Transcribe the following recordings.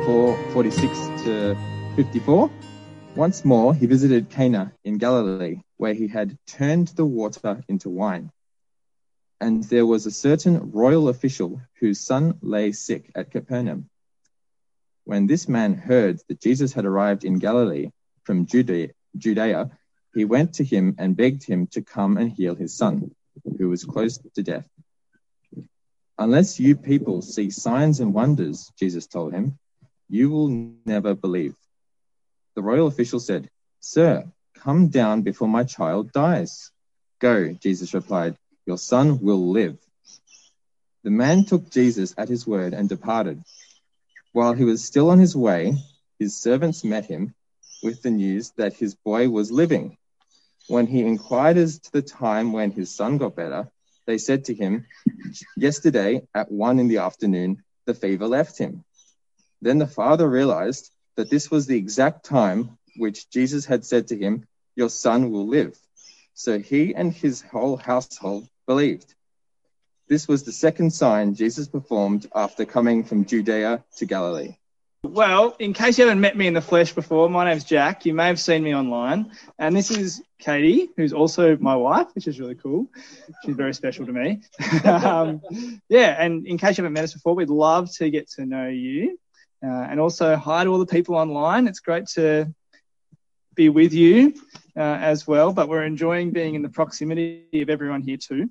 is John 4 46 to 54. Once more, he visited Cana in Galilee, where he had turned the water into wine. And there was a certain royal official whose son lay sick at Capernaum. When this man heard that Jesus had arrived in Galilee from Judea, Judea, he went to him and begged him to come and heal his son, who was close to death. Unless you people see signs and wonders, Jesus told him, you will never believe. The royal official said, Sir, come down before my child dies. Go, Jesus replied, your son will live. The man took Jesus at his word and departed. While he was still on his way, his servants met him with the news that his boy was living. When he inquired as to the time when his son got better, they said to him, Yesterday at one in the afternoon, the fever left him. Then the father realized that this was the exact time which Jesus had said to him, Your son will live. So he and his whole household believed. This was the second sign Jesus performed after coming from Judea to Galilee. Well, in case you haven't met me in the flesh before, my name's Jack. You may have seen me online. And this is Katie, who's also my wife, which is really cool. She's very special to me. um, yeah, and in case you haven't met us before, we'd love to get to know you. Uh, and also, hi to all the people online. It's great to be with you uh, as well, but we're enjoying being in the proximity of everyone here too.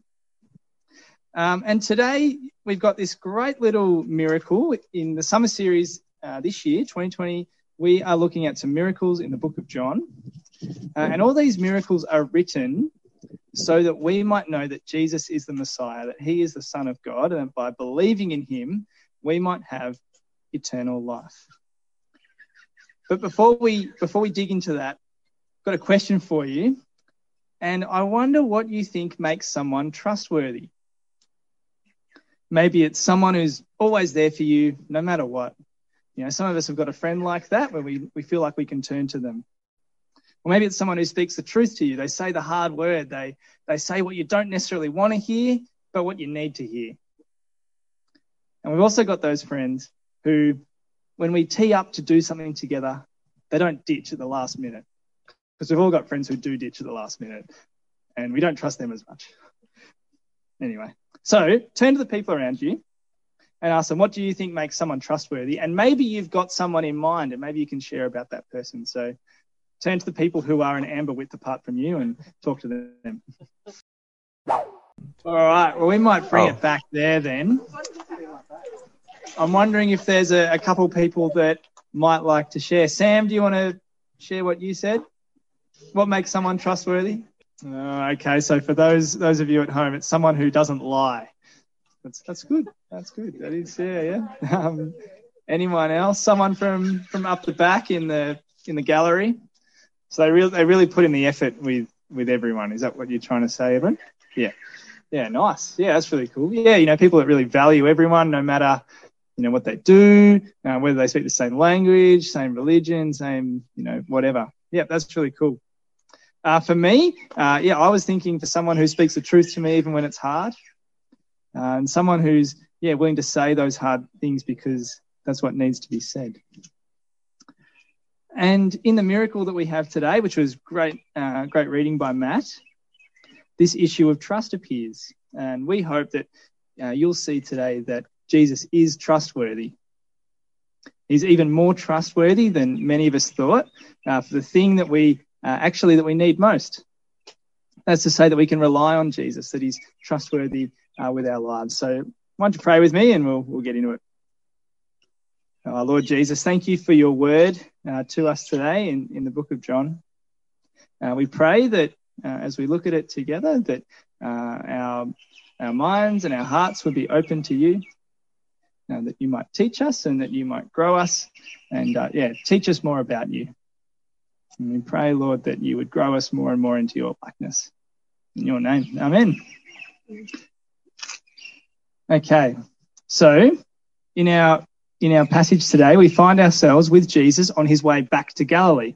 Um, and today we've got this great little miracle in the summer series uh, this year, 2020. We are looking at some miracles in the book of John. Uh, and all these miracles are written so that we might know that Jesus is the Messiah, that he is the Son of God, and by believing in him, we might have eternal life. But before we before we dig into that, I've got a question for you. And I wonder what you think makes someone trustworthy. Maybe it's someone who's always there for you no matter what. You know, some of us have got a friend like that where we, we feel like we can turn to them. Or maybe it's someone who speaks the truth to you. They say the hard word. They, they say what you don't necessarily want to hear, but what you need to hear. And we've also got those friends who, when we tee up to do something together, they don't ditch at the last minute. Because we've all got friends who do ditch at the last minute, and we don't trust them as much. Anyway, so turn to the people around you and ask them, what do you think makes someone trustworthy? And maybe you've got someone in mind, and maybe you can share about that person. So turn to the people who are an amber width apart from you and talk to them. All right, well, we might bring oh. it back there then. I'm wondering if there's a, a couple people that might like to share. Sam, do you want to share what you said? What makes someone trustworthy? Uh, okay, so for those those of you at home, it's someone who doesn't lie. That's that's good. That's good. That is yeah yeah. Um, anyone else? Someone from from up the back in the in the gallery. So they really they really put in the effort with with everyone. Is that what you're trying to say, Evan? Yeah. Yeah, nice. Yeah, that's really cool. Yeah, you know, people that really value everyone, no matter you know what they do, uh, whether they speak the same language, same religion, same you know whatever. Yeah, that's really cool. Uh, for me, uh, yeah, I was thinking for someone who speaks the truth to me even when it's hard, uh, and someone who's yeah willing to say those hard things because that's what needs to be said. And in the miracle that we have today, which was great, uh, great reading by Matt, this issue of trust appears, and we hope that uh, you'll see today that Jesus is trustworthy. He's even more trustworthy than many of us thought uh, for the thing that we uh, actually that we need most. That's to say that we can rely on Jesus, that he's trustworthy uh, with our lives. So why don't you pray with me and we'll, we'll get into it. Uh, Lord Jesus, thank you for your word uh, to us today in, in the book of John. Uh, we pray that uh, as we look at it together, that our, our minds and our hearts would be open to you, that you might teach us and that you might grow us and, yeah, teach us more about you. And we pray, Lord, that you would grow us more and more into your likeness. In your name. Amen. Okay. So in our in our passage today, we find ourselves with Jesus on his way back to Galilee.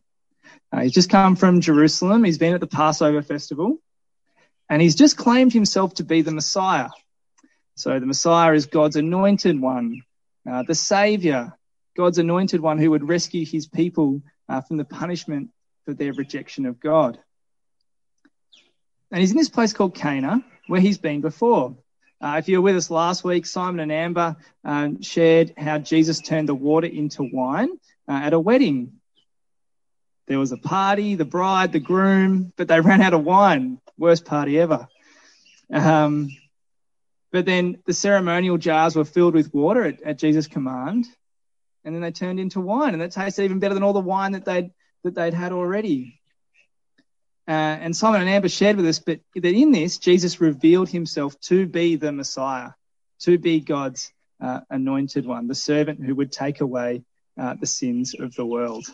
Uh, he's just come from Jerusalem. He's been at the Passover festival and he's just claimed himself to be the Messiah. So the Messiah is God's anointed one, uh, the Savior, God's anointed one who would rescue his people uh, from the punishment for their rejection of God. And he's in this place called Cana, where he's been before. Uh, if you were with us last week, Simon and Amber um, shared how Jesus turned the water into wine uh, at a wedding. There was a party, the bride, the groom, but they ran out of wine. Worst party ever. Um, but then the ceremonial jars were filled with water at, at Jesus' command, and then they turned into wine, and that tasted even better than all the wine that they'd that they'd had already. Uh, and Simon and Amber shared with us, but that in this, Jesus revealed himself to be the Messiah, to be God's uh, anointed one, the servant who would take away uh, the sins of the world.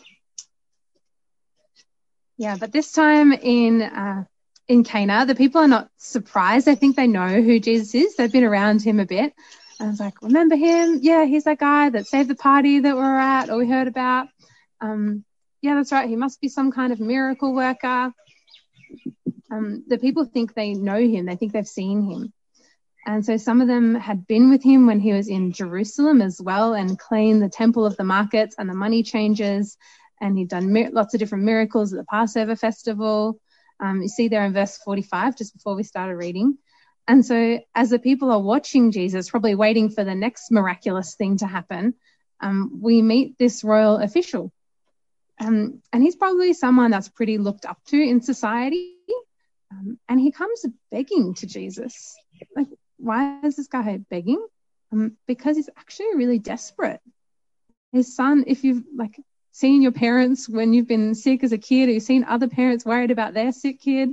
Yeah, but this time in uh, in Cana, the people are not surprised. I think they know who Jesus is. They've been around him a bit. And I was like, remember him? Yeah, he's that guy that saved the party that we are at or we heard about. Um, yeah, that's right. He must be some kind of miracle worker. Um, the people think they know him. They think they've seen him. And so some of them had been with him when he was in Jerusalem as well and cleaned the temple of the markets and the money changers. And he'd done mir- lots of different miracles at the Passover festival. Um, you see there in verse 45, just before we started reading. And so as the people are watching Jesus, probably waiting for the next miraculous thing to happen, um, we meet this royal official um, and he's probably someone that's pretty looked up to in society. Um, and he comes begging to Jesus. Like, why is this guy begging? Um, because he's actually really desperate. His son, if you've like seen your parents when you've been sick as a kid, or you've seen other parents worried about their sick kid,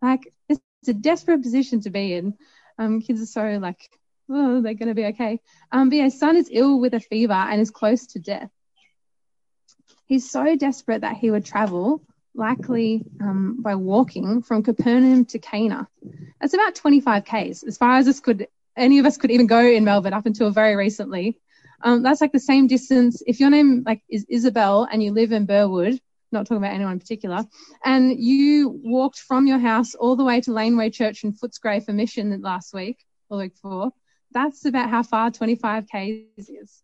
like it's, a desperate position to be in. Um, kids are so like, oh, they're going to be okay. Um, but yeah, son is ill with a fever and is close to death. He's so desperate that he would travel, likely um, by walking, from Capernaum to Cana. That's about 25 k's, as far as this could, any of us could even go in Melbourne up until very recently. Um, that's like the same distance. If your name like is Isabel and you live in Burwood, not talking about anyone in particular, and you walked from your house all the way to Laneway Church in Footscray for mission last week or week before, that's about how far 25 k's is.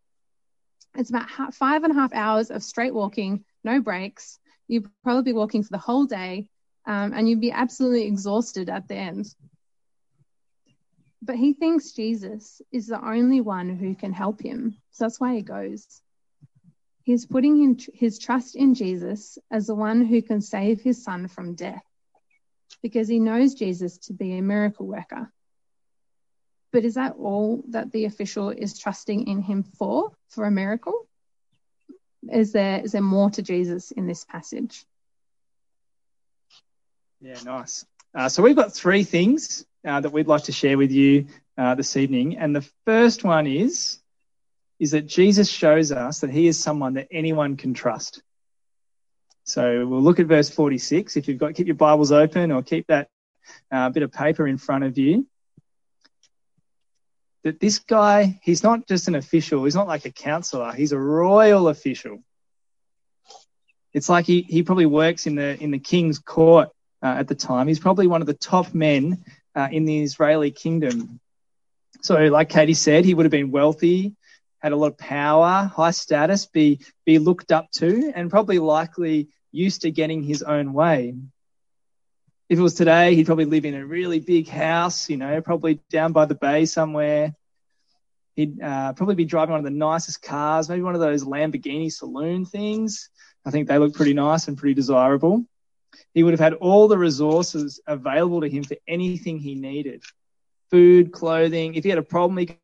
It's about five and a half hours of straight walking, no breaks. You'd probably be walking for the whole day, um, and you'd be absolutely exhausted at the end. But he thinks Jesus is the only one who can help him. So that's why he goes. He's putting his trust in Jesus as the one who can save his son from death because he knows Jesus to be a miracle worker. But is that all that the official is trusting in him for, for a miracle? Is there is there more to Jesus in this passage? Yeah, nice. Uh, so we've got three things uh, that we'd like to share with you uh, this evening, and the first one is is that Jesus shows us that He is someone that anyone can trust. So we'll look at verse 46. If you've got keep your Bibles open or keep that uh, bit of paper in front of you that this guy, he's not just an official, he's not like a counselor, he's a royal official. It's like he, he probably works in the in the king's court uh, at the time. He's probably one of the top men uh, in the Israeli kingdom. So, like Katie said, he would have been wealthy, had a lot of power, high status, be be looked up to, and probably likely used to getting his own way if it was today, he'd probably live in a really big house, you know, probably down by the bay somewhere. He'd uh, probably be driving one of the nicest cars, maybe one of those Lamborghini saloon things. I think they look pretty nice and pretty desirable. He would have had all the resources available to him for anything he needed food, clothing. If he had a problem, he could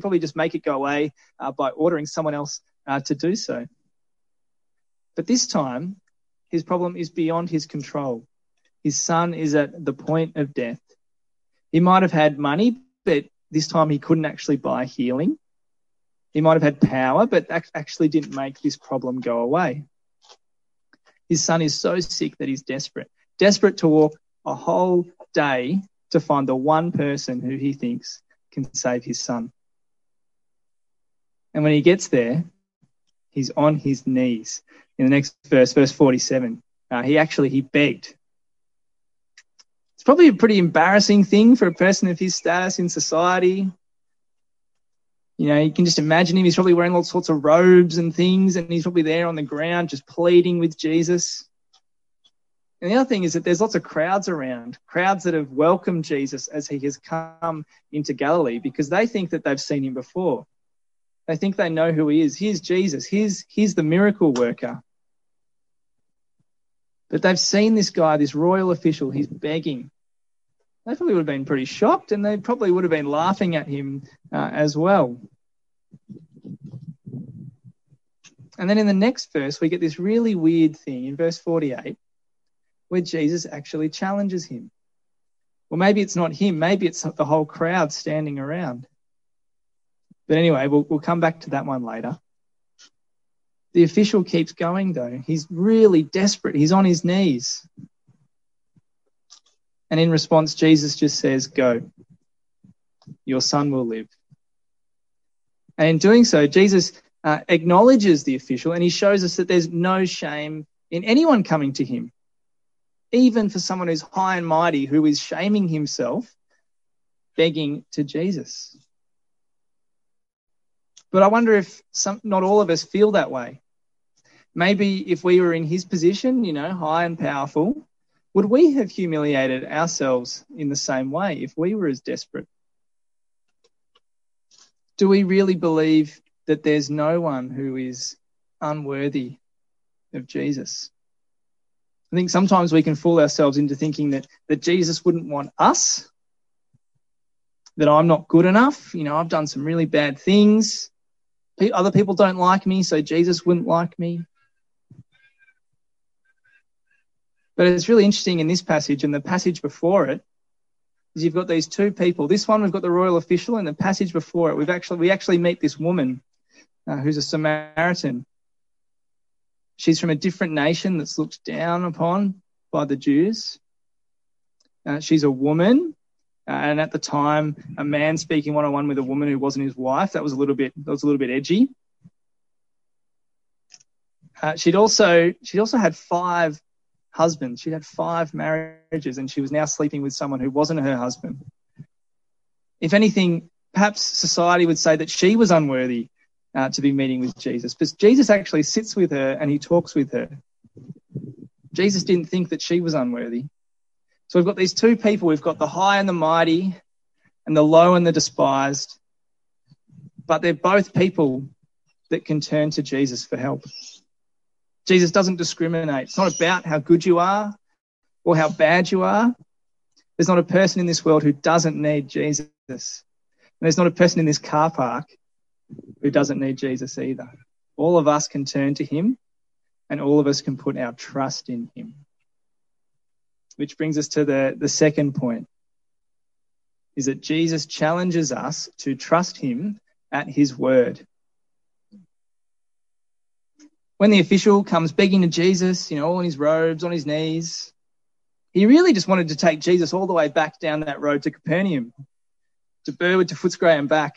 probably just make it go away uh, by ordering someone else uh, to do so. But this time, his problem is beyond his control. His son is at the point of death. He might have had money, but this time he couldn't actually buy healing. He might have had power, but that actually didn't make this problem go away. His son is so sick that he's desperate, desperate to walk a whole day to find the one person who he thinks can save his son. And when he gets there, he's on his knees. In the next verse, verse 47, uh, he actually he begged it's probably a pretty embarrassing thing for a person of his status in society. You know, you can just imagine him. He's probably wearing all sorts of robes and things, and he's probably there on the ground just pleading with Jesus. And the other thing is that there's lots of crowds around, crowds that have welcomed Jesus as he has come into Galilee because they think that they've seen him before. They think they know who he is. Here's Jesus. Here's, here's the miracle worker. But they've seen this guy, this royal official, he's begging. They probably would have been pretty shocked and they probably would have been laughing at him uh, as well. And then in the next verse, we get this really weird thing in verse 48 where Jesus actually challenges him. Well, maybe it's not him, maybe it's the whole crowd standing around. But anyway, we'll, we'll come back to that one later. The official keeps going though. He's really desperate. He's on his knees. And in response, Jesus just says, Go. Your son will live. And in doing so, Jesus uh, acknowledges the official and he shows us that there's no shame in anyone coming to him even for someone who's high and mighty, who is shaming himself, begging to Jesus. But I wonder if some, not all of us feel that way. Maybe if we were in his position, you know, high and powerful, would we have humiliated ourselves in the same way if we were as desperate? Do we really believe that there's no one who is unworthy of Jesus? I think sometimes we can fool ourselves into thinking that, that Jesus wouldn't want us, that I'm not good enough. You know, I've done some really bad things. Other people don't like me, so Jesus wouldn't like me. But it's really interesting in this passage and the passage before it is you've got these two people. This one we've got the royal official, and the passage before it we've actually we actually meet this woman uh, who's a Samaritan She's from a different nation that's looked down upon by the Jews. Uh, she's a woman, uh, and at the time, a man speaking one on one with a woman who wasn't his wife that was a little bit that was a little bit edgy. Uh, she'd also she'd also had five husbands. She'd had five marriages, and she was now sleeping with someone who wasn't her husband. If anything, perhaps society would say that she was unworthy uh, to be meeting with Jesus. But Jesus actually sits with her and he talks with her. Jesus didn't think that she was unworthy. So we've got these two people. We've got the high and the mighty and the low and the despised. But they're both people that can turn to Jesus for help. Jesus doesn't discriminate. It's not about how good you are or how bad you are. There's not a person in this world who doesn't need Jesus. And there's not a person in this car park who doesn't need Jesus either. All of us can turn to him and all of us can put our trust in him. Which brings us to the, the second point is that Jesus challenges us to trust him at his word. When the official comes begging to Jesus, you know, all in his robes, on his knees, he really just wanted to take Jesus all the way back down that road to Capernaum, to Burwood, to Footscray and back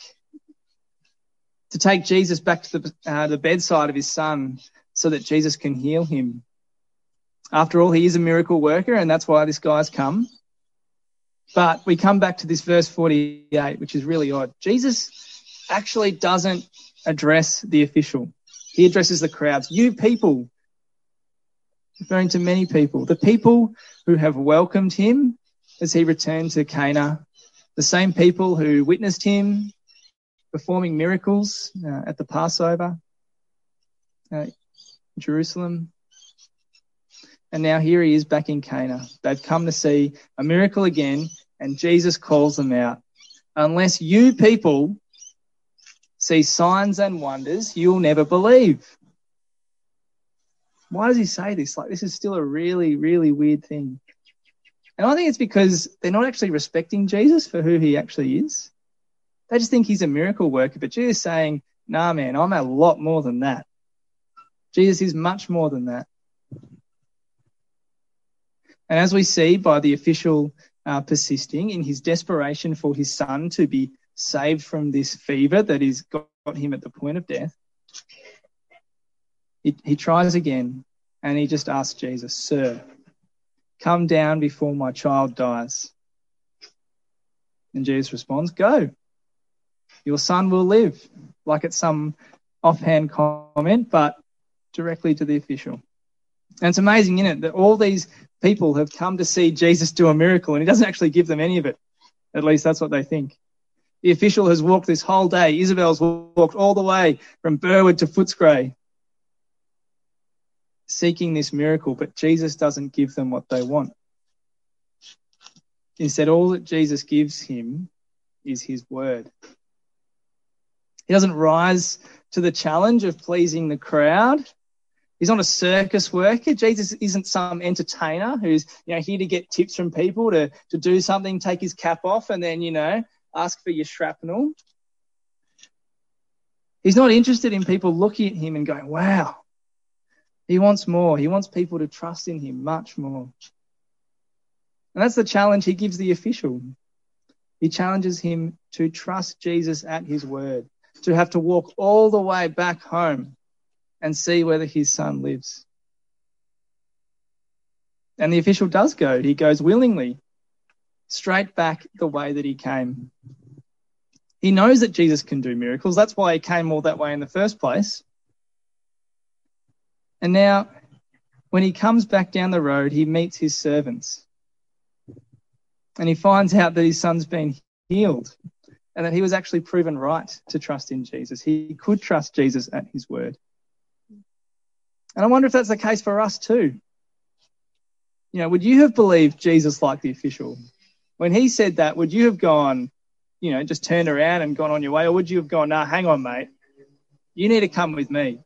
to take Jesus back to the, uh, the bedside of his son so that Jesus can heal him. After all, he is a miracle worker, and that's why this guy's come. But we come back to this verse 48, which is really odd. Jesus actually doesn't address the official, he addresses the crowds. You people, referring to many people, the people who have welcomed him as he returned to Cana, the same people who witnessed him, performing miracles uh, at the Passover, uh, Jerusalem. And now here he is back in Cana. They've come to see a miracle again, and Jesus calls them out. Unless you people see signs and wonders, you'll never believe. Why does he say this? Like, this is still a really, really weird thing. And I think it's because they're not actually respecting Jesus for who he actually is. They just think he's a miracle worker, but Jesus saying, nah, man, I'm a lot more than that. Jesus is much more than that. And as we see by the official uh, persisting in his desperation for his son to be saved from this fever that has got him at the point of death, he, he tries again and he just asks Jesus, Sir, come down before my child dies. And Jesus responds, Go. Your son will live. Like it's some offhand comment, but directly to the official. And it's amazing, isn't it, that all these people have come to see Jesus do a miracle and he doesn't actually give them any of it. At least that's what they think. The official has walked this whole day. Isabel's walked all the way from Burwood to Footscray seeking this miracle, but Jesus doesn't give them what they want. Instead, all that Jesus gives him is his word. He doesn't rise to the challenge of pleasing the crowd. He's not a circus worker. Jesus isn't some entertainer who's, you know, here to get tips from people to, to do something, take his cap off and then, you know, ask for your shrapnel. He's not interested in people looking at him and going, wow. He wants more. He wants people to trust in him much more. And that's the challenge he gives the official. He challenges him to trust Jesus at his word, to have to walk all the way back home and see whether his son lives. And the official does go. He goes willingly, straight back the way that he came. He knows that Jesus can do miracles. That's why he came all that way in the first place. And now, when he comes back down the road, he meets his servants. And he finds out that his son's been healed and that he was actually proven right to trust in Jesus. He could trust Jesus at his word. And I wonder if that's the case for us too. You know, would you have believed Jesus like the official? When he said that, would you have gone, you know, just turned around and gone on your way? Or would you have gone, nah, hang on, mate. You need to come with me.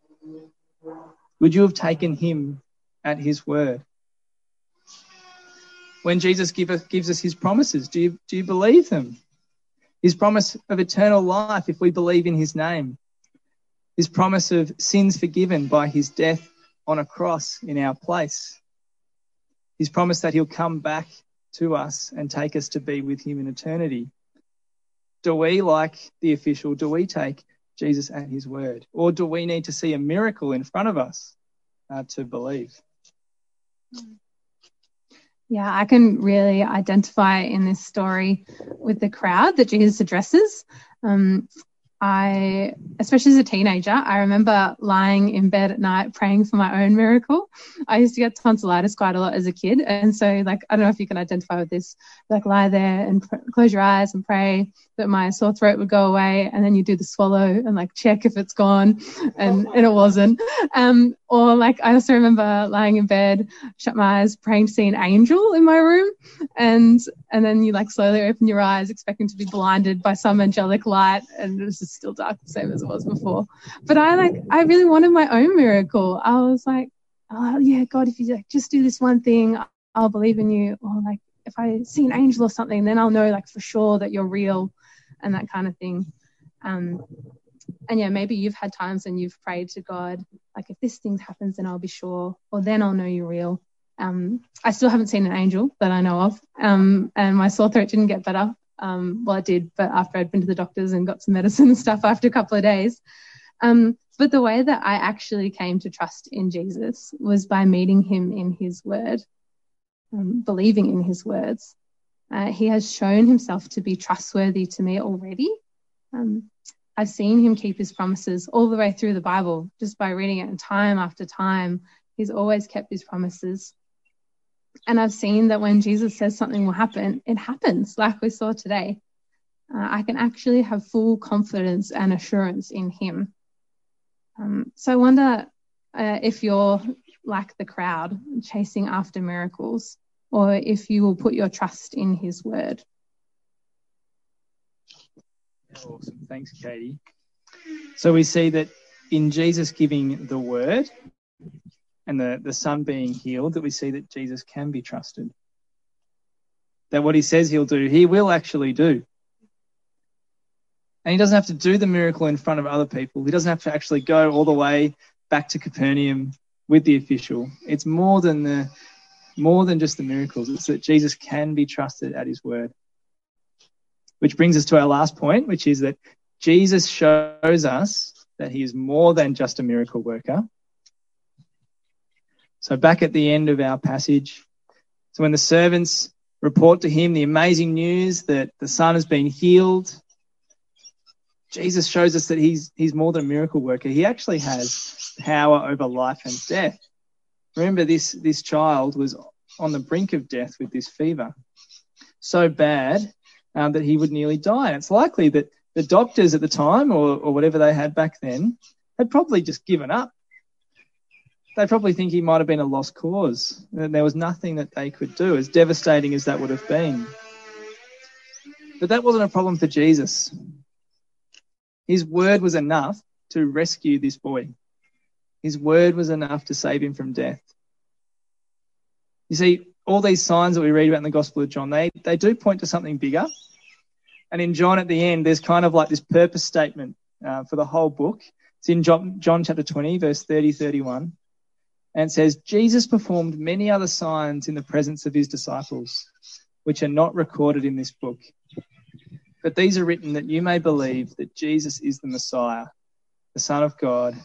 Would you have taken him at his word? When Jesus give us, gives us his promises, do you, do you believe them? His promise of eternal life if we believe in his name. His promise of sins forgiven by his death on a cross in our place. His promise that he'll come back to us and take us to be with him in eternity. Do we, like the official, do we take Jesus at his word? Or do we need to see a miracle in front of us uh, to believe? Yeah, I can really identify in this story with the crowd that Jesus addresses. Um, I, especially as a teenager, I remember lying in bed at night praying for my own miracle. I used to get tonsillitis quite a lot as a kid. And so, like, I don't know if you can identify with this, like, lie there and pr- close your eyes and pray that my sore throat would go away. And then you do the swallow and, like, check if it's gone. And, and it wasn't. Um, or, like, I also remember lying in bed, shut my eyes, praying to see an angel in my room. And, and then you, like, slowly open your eyes, expecting to be blinded by some angelic light. And it was just still dark, the same as it was before. But I like, I really wanted my own miracle. I was like, oh yeah, God, if you like, just do this one thing, I'll believe in you. Or like, if I see an angel or something, then I'll know like for sure that you're real, and that kind of thing. Um, and yeah, maybe you've had times when you've prayed to God, like if this thing happens, then I'll be sure, or then I'll know you're real. Um, I still haven't seen an angel that I know of, um, and my sore throat didn't get better um, well, it did, but after I'd been to the doctors and got some medicine and stuff after a couple of days. Um, but the way that I actually came to trust in Jesus was by meeting him in his word, um, believing in his words. Uh, he has shown himself to be trustworthy to me already. Um, I've seen him keep his promises all the way through the Bible just by reading it and time after time. He's always kept his promises. And I've seen that when Jesus says something will happen, it happens, like we saw today. Uh, I can actually have full confidence and assurance in Him. Um, so I wonder uh, if you're like the crowd, chasing after miracles, or if you will put your trust in His word. Awesome. Thanks, Katie. So we see that in Jesus giving the word, and the, the son being healed that we see that Jesus can be trusted. That what he says he'll do, he will actually do. And he doesn't have to do the miracle in front of other people. He doesn't have to actually go all the way back to Capernaum with the official. It's more than the more than just the miracles. It's that Jesus can be trusted at his word. Which brings us to our last point, which is that Jesus shows us that he is more than just a miracle worker. So back at the end of our passage, so when the servants report to him the amazing news that the son has been healed, Jesus shows us that he's, he's more than a miracle worker. He actually has power over life and death. Remember, this, this child was on the brink of death with this fever. So bad um, that he would nearly die. And it's likely that the doctors at the time, or, or whatever they had back then, had probably just given up. They probably think he might have been a lost cause, and there was nothing that they could do, as devastating as that would have been. But that wasn't a problem for Jesus. His word was enough to rescue this boy. His word was enough to save him from death. You see, all these signs that we read about in the Gospel of John, they, they do point to something bigger. And in John at the end, there's kind of like this purpose statement uh, for the whole book. It's in John, John chapter 20, verse 30, 31. And it says, Jesus performed many other signs in the presence of his disciples, which are not recorded in this book. But these are written that you may believe that Jesus is the Messiah, the Son of God,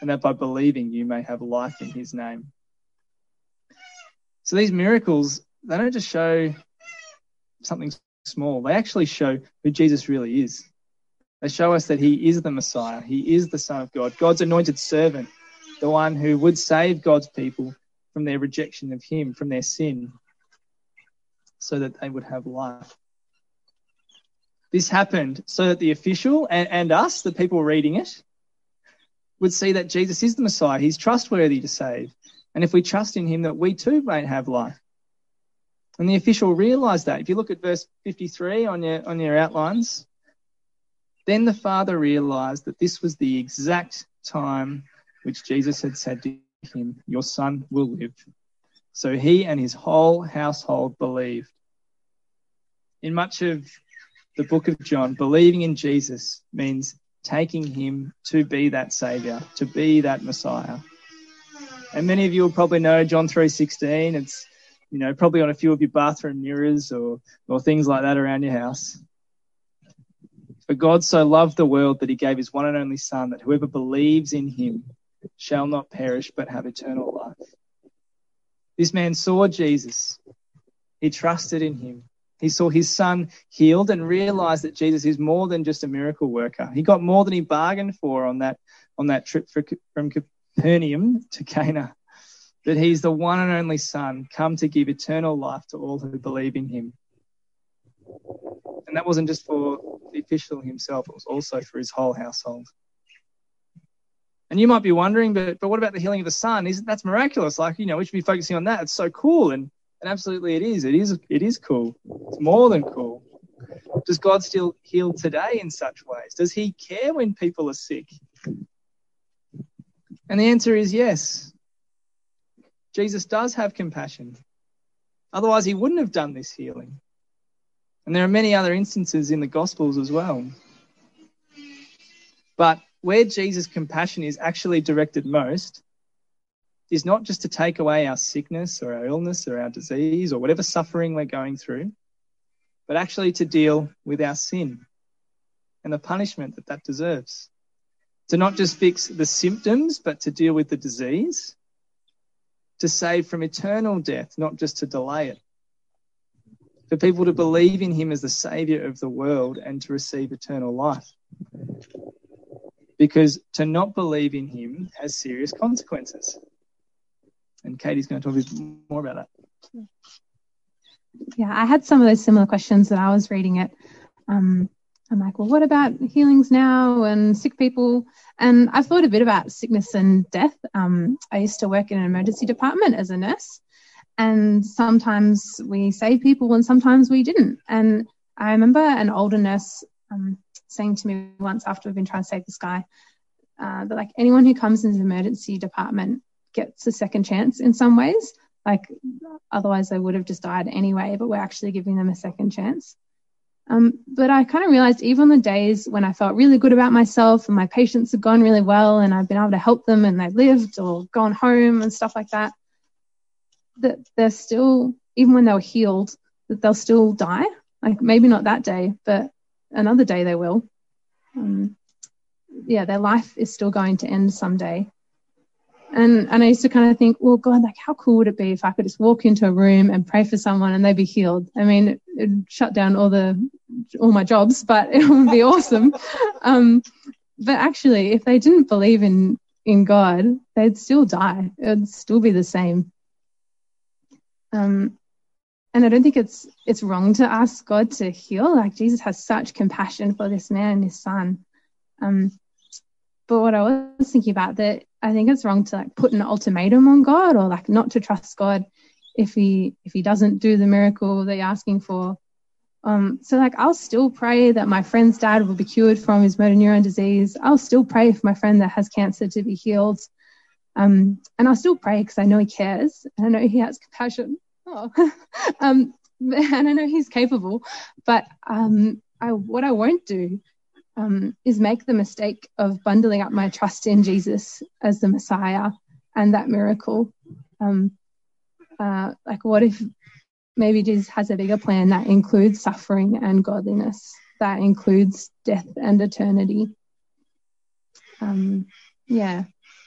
and that by believing you may have life in his name. So these miracles, they don't just show something small, they actually show who Jesus really is. They show us that he is the Messiah, he is the Son of God, God's anointed servant, the one who would save God's people from their rejection of him, from their sin, so that they would have life. This happened so that the official and, and us, the people reading it, would see that Jesus is the Messiah. He's trustworthy to save. And if we trust in him, that we too may have life. And the official realized that. If you look at verse 53 on your, on your outlines, then the father realized that this was the exact time which Jesus had said to him, Your son will live. So he and his whole household believed. In much of the book of John, believing in Jesus means taking him to be that savior, to be that Messiah. And many of you will probably know John 3:16. It's you know probably on a few of your bathroom mirrors or or things like that around your house. For God so loved the world that he gave his one and only son that whoever believes in him shall not perish but have eternal life. This man saw Jesus. He trusted in him. He saw his son healed and realized that Jesus is more than just a miracle worker. He got more than he bargained for on that on that trip for, from Capernaum to Cana. That he's the one and only Son, come to give eternal life to all who believe in him. And that wasn't just for the official himself, it was also for his whole household. And you might be wondering, but but what about the healing of the son? Isn't that's miraculous? Like, you know, we should be focusing on that. It's so cool. And and absolutely it is. It is it is cool. It's more than cool. Does God still heal today in such ways? Does he care when people are sick? And the answer is yes. Jesus does have compassion. Otherwise, he wouldn't have done this healing. And there are many other instances in the Gospels as well. But where Jesus' compassion is actually directed most is not just to take away our sickness or our illness or our disease or whatever suffering we're going through, but actually to deal with our sin and the punishment that that deserves. To not just fix the symptoms, but to deal with the disease. To save from eternal death, not just to delay it. For people to believe in him as the savior of the world and to receive eternal life. Because to not believe in him has serious consequences. And Katie's going to talk a bit more about that. Yeah, I had some of those similar questions that I was reading it. Um, I'm like, well, what about healings now and sick people? And I've thought a bit about sickness and death. Um, I used to work in an emergency department as a nurse, and sometimes we saved people and sometimes we didn't. And I remember an older nurse um, saying to me once after we've been trying to save this guy uh, that like anyone who comes into the emergency department gets a second chance in some ways. Like otherwise they would have just died anyway, but we're actually giving them a second chance. Um, but I kind of realized even the days when I felt really good about myself and my patients had gone really well and I've been able to help them and they lived or gone home and stuff like that, that they're still, even when they were healed, that they'll still die. Like maybe not that day, but another day they will. Um, yeah, their life is still going to end someday. And And, I used to kind of think, well, God, like, how cool would it be if I could just walk into a room and pray for someone and they'd be healed? I mean, it'd shut down all the, all my jobs, but it would be awesome. Um, but actually, if they didn't believe in, in God, they'd still die. It'd still be the same. Um, and I don't think it's it's wrong to ask God to heal. Like Jesus has such compassion for this man and his son. Um, but what I was thinking about that I think it's wrong to like put an ultimatum on God or like not to trust God if he if he doesn't do the miracle that you're asking for. Um, so like I'll still pray that my friend's dad will be cured from his motor neuron disease. I'll still pray for my friend that has cancer to be healed. Um, and I'll still pray because I know he cares and I know he has compassion. Oh. um, and I know he's capable, but um, I, what I won't do um, is make the mistake of bundling up my trust in Jesus as the Messiah and that miracle. Um, uh, like, what if maybe Jesus has a bigger plan that includes suffering and godliness, that includes death and eternity? Um, yeah.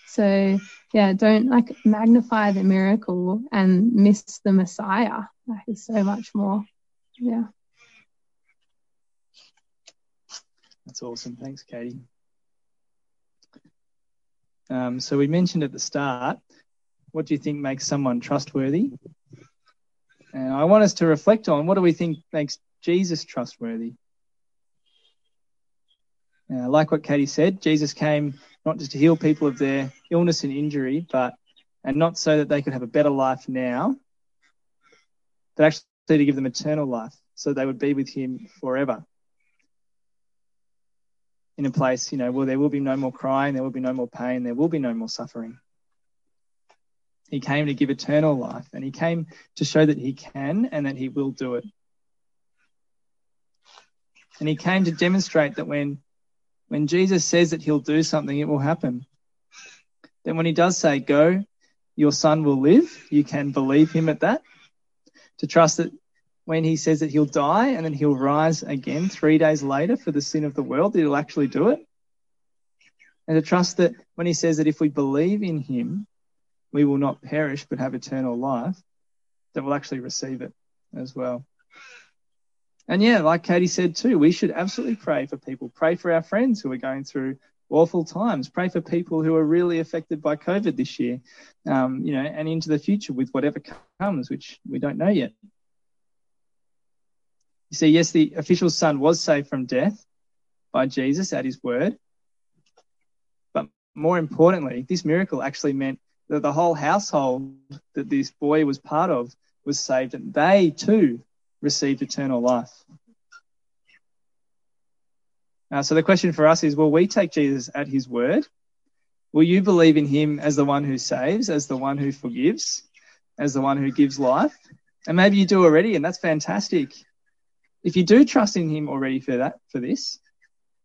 So, yeah, don't like magnify the miracle and miss the Messiah. Like, so much more. Yeah. That's awesome. Thanks, Katie. Um, so we mentioned at the start, what do you think makes someone trustworthy? And I want us to reflect on what do we think makes Jesus trustworthy? Uh, like what Katie said, Jesus came not just to heal people of their illness and injury, but and not so that they could have a better life now, but actually to give them eternal life, so they would be with Him forever in a place, you know, where there will be no more crying, there will be no more pain, there will be no more suffering. He came to give eternal life, and he came to show that he can and that he will do it. And he came to demonstrate that when, when Jesus says that he'll do something, it will happen. Then when he does say, Go, your son will live, you can believe him at that. To trust that when he says that he'll die and then he'll rise again three days later for the sin of the world, that he'll actually do it. And to trust that when he says that if we believe in him, we will not perish but have eternal life, that we'll actually receive it as well. And yeah, like Katie said too, we should absolutely pray for people. Pray for our friends who are going through awful times. Pray for people who are really affected by COVID this year, um, you know, and into the future with whatever comes, which we don't know yet. You see, yes, the official son was saved from death by Jesus at his word. But more importantly, this miracle actually meant that the whole household that this boy was part of was saved and they too received eternal life. Uh, so the question for us is will we take Jesus at his word? Will you believe in him as the one who saves, as the one who forgives, as the one who gives life? And maybe you do already, and that's fantastic. If you do trust in him already for that, for this,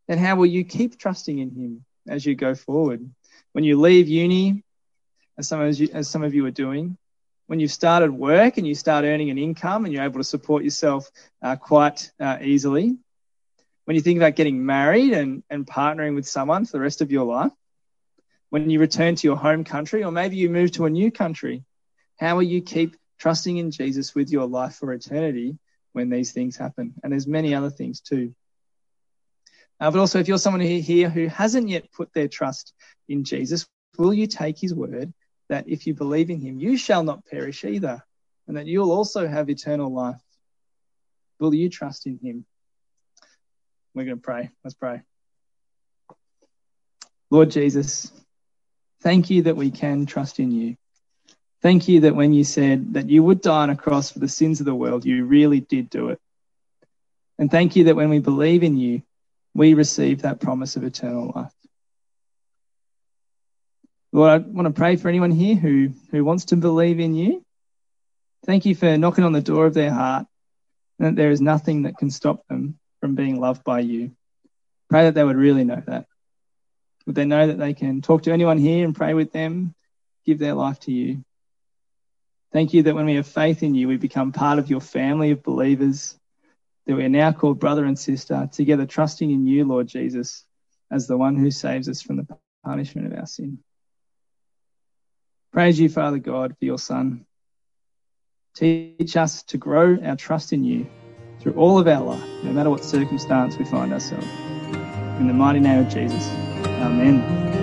then how will you keep trusting in him as you go forward? When you leave uni, as some of you, as some of you are doing, when you've started work and you start earning an income and you're able to support yourself uh, quite uh, easily, when you think about getting married and, and partnering with someone for the rest of your life, when you return to your home country, or maybe you move to a new country, how will you keep trusting in Jesus with your life for eternity when these things happen. And there's many other things too. Uh, but also, if you're someone here who hasn't yet put their trust in Jesus, will you take his word that if you believe in him, you shall not perish either, and that you'll also have eternal life? Will you trust in him? We're going to pray. Let's pray. Lord Jesus, thank you that we can trust in you. Thank you that when you said that you would die on a cross for the sins of the world, you really did do it. And thank you that when we believe in you, we receive that promise of eternal life. Lord, I want to pray for anyone here who, who wants to believe in you. Thank you for knocking on the door of their heart and that there is nothing that can stop them from being loved by you. Pray that they would really know that. Would they know that they can talk to anyone here and pray with them, give their life to you? Thank you that when we have faith in you, we become part of your family of believers, that we are now called brother and sister, together trusting in you, Lord Jesus, as the one who saves us from the punishment of our sin. Praise you, Father God, for your Son. Teach us to grow our trust in you through all of our life, no matter what circumstance we find ourselves. In the mighty name of Jesus. Amen.